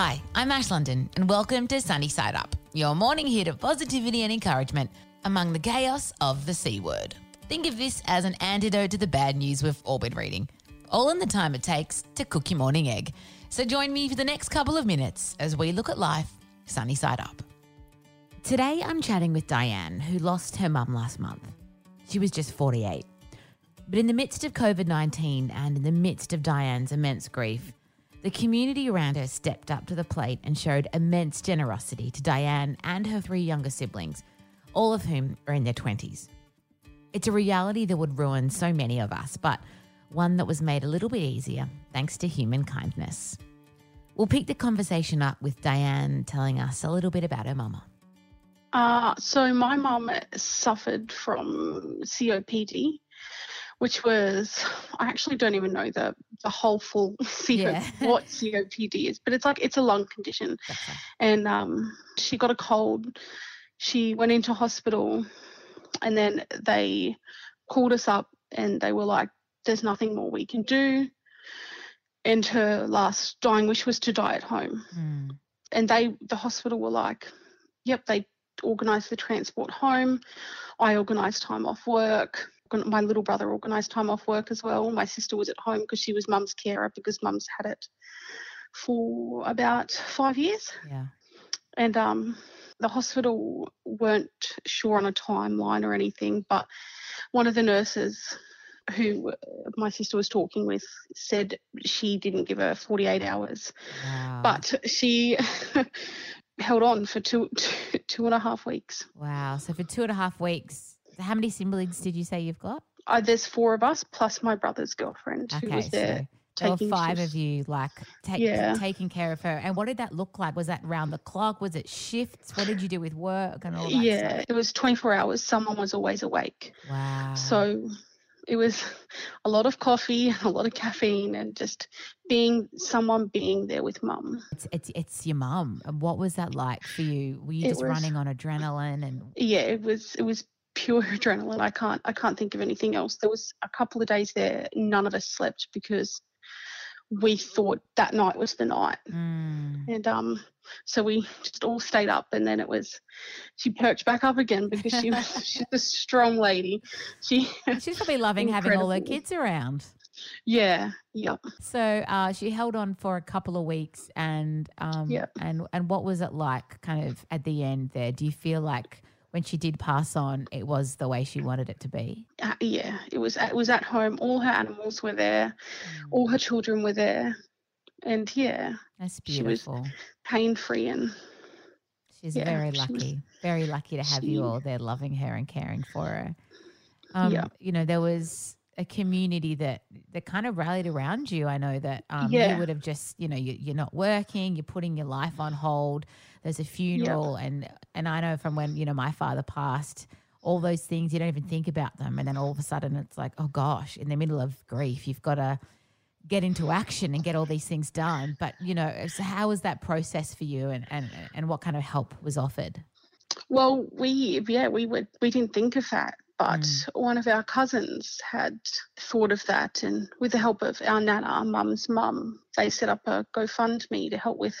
Hi, I'm Ash London, and welcome to Sunny Side Up, your morning hit of positivity and encouragement among the chaos of the C word. Think of this as an antidote to the bad news we've all been reading, all in the time it takes to cook your morning egg. So join me for the next couple of minutes as we look at life sunny side up. Today, I'm chatting with Dianne, who lost her mum last month. She was just 48. But in the midst of COVID 19 and in the midst of Dianne's immense grief, the community around her stepped up to the plate and showed immense generosity to Dianne and her three younger siblings, all of whom are in their 20s. It's a reality that would ruin so many of us, but one that was made a little bit easier thanks to human kindness. We'll pick the conversation up with Dianne telling us a little bit about her mama. Uh, so my mum suffered from COPD, which was I actually don't even know the the whole full CO, Yeah. what COPD is, but it's like it's a lung condition, Gotcha. and um, she got a cold. She went into hospital, and then they called us up, and they were like, "There's nothing more we can do." And her last dying wish was to die at home Hmm. and they the hospital were like yep they organised the transport home i organised time off work my little brother organised time off work as well my sister was at home because she was mum's carer because mum's had it for about five years Yeah. and um, the hospital weren't sure on a timeline or anything but one of the nurses who uh, my sister was talking with said she didn't give her 48 hours Wow. but she held on for two, two, two and a half weeks. wow. So for two and a half weeks, how many siblings did you say you've got? Uh, there's four of us plus my brother's girlfriend who Okay, was there. so there were five shifts. of you, like take, Yeah. taking care of her. And what did that look like? Was that round the clock? Was it shifts? What did you do with work and all that? Yeah, stuff? it was 24 hours. Someone was always awake. Wow. So it was a lot of coffee, a lot of caffeine, and just being someone being there with mum. it's it's it's your mum. And What was that like for you? Were you It just was- running on adrenaline and Yeah, it was it was pure adrenaline. I can't I can't think of anything else. There was a couple of days there none of us slept because we thought that night was the night. Mm. And um, so we just all stayed up, and then it was she perched back up again because she was she's a strong lady. She, she's probably loving having all her kids around. yeah, yep. So uh, she held on for a couple of weeks, and um, Yep. and and what was it like, kind of at the end there? Do you feel like when she did pass on, it was the way she wanted it to be? Uh, yeah, it was it was at home. All her animals were there, all her children were there, and yeah, That's beautiful. pain free and She's yeah, very she was- lucky, very lucky to have you all there loving her and caring for her. Um, Yeah. You know, there was a community that that kind of rallied around you. I know that um, you would have just, you know, you, you're not working, you're putting your life on hold. There's a funeral, and and I know from when you know my father passed, all those things you don't even think about them, and then all of a sudden it's like, oh gosh, in the middle of grief, you've got to get into action and get all these things done. But you know, so how was that process for you, and and and what kind of help was offered? Well, we yeah we would we didn't think of that, but Mm. one of our cousins had thought of that, and with the help of our nana, our mum's mum, they set up a GoFundMe to help with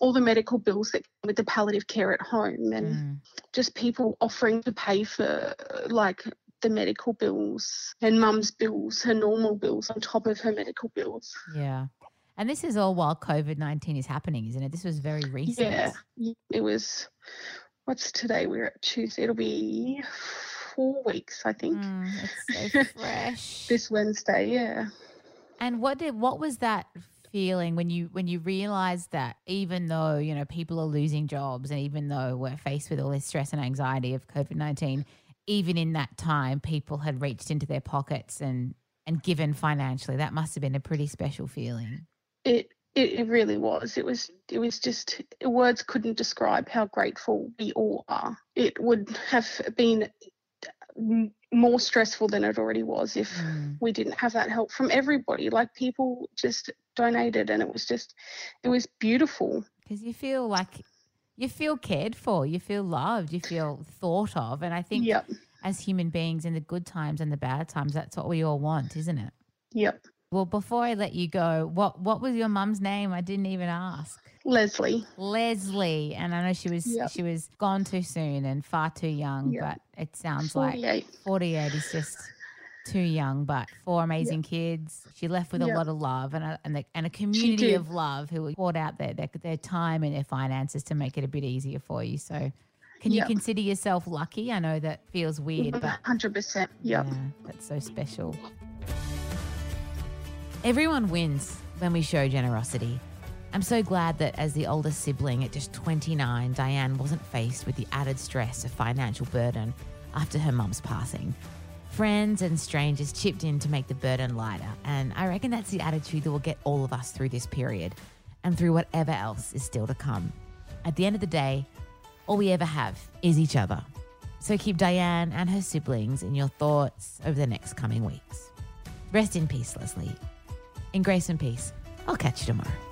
all the medical bills that come with the palliative care at home, and Mm. just people offering to pay for like the medical bills and mum's bills, her normal bills on top of her medical bills. Yeah. And this is all while COVID 19 is happening, isn't it? This was very recent. Yeah, it was. What's today? We're at Tuesday. It'll be four weeks, I think. Mm, it's so fresh. this Wednesday. Yeah. and what did what was that feeling when you when you realized that even though, you know, people are losing jobs and even though we're faced with all this stress and anxiety of COVID 19, even in that time people had reached into their pockets and and given financially. That must have been a pretty special feeling. It, it really was. It was it was just words couldn't describe how grateful we all are. It would have been more stressful than it already was if Mm. we didn't have that help from everybody. Like people just donated, and it was just it was beautiful. because you feel like you feel cared for, you feel loved, you feel thought of, and I think Yep. as human beings in the good times and the bad times, that's what we all want, isn't it? Yep. Well, before I let you go, what what was your mum's name? I didn't even ask. Leslie. Leslie, and I know she was Yep. she was gone too soon and far too young, Yep. but it sounds like 48. 48 is just too young, but four amazing kids. She left with a lot of love and a, and, a, and a community of love who poured out their, their their time and their finances to make it a bit easier for you. So, can you consider yourself lucky? I know that feels weird, but 100%. Yep. yeah, that's so special. Everyone wins when we show generosity. I'm so glad that as the oldest sibling at just 29, Dianne wasn't faced with the added stress of financial burden after her mum's passing. Friends and strangers chipped in to make the burden lighter, and I reckon that's the attitude that will get all of us through this period and through whatever else is still to come. At the end of the day, all we ever have is each other. So keep Dianne and her siblings in your thoughts over the next coming weeks. Rest in peace, Leslie. In grace and peace, I'll catch you tomorrow.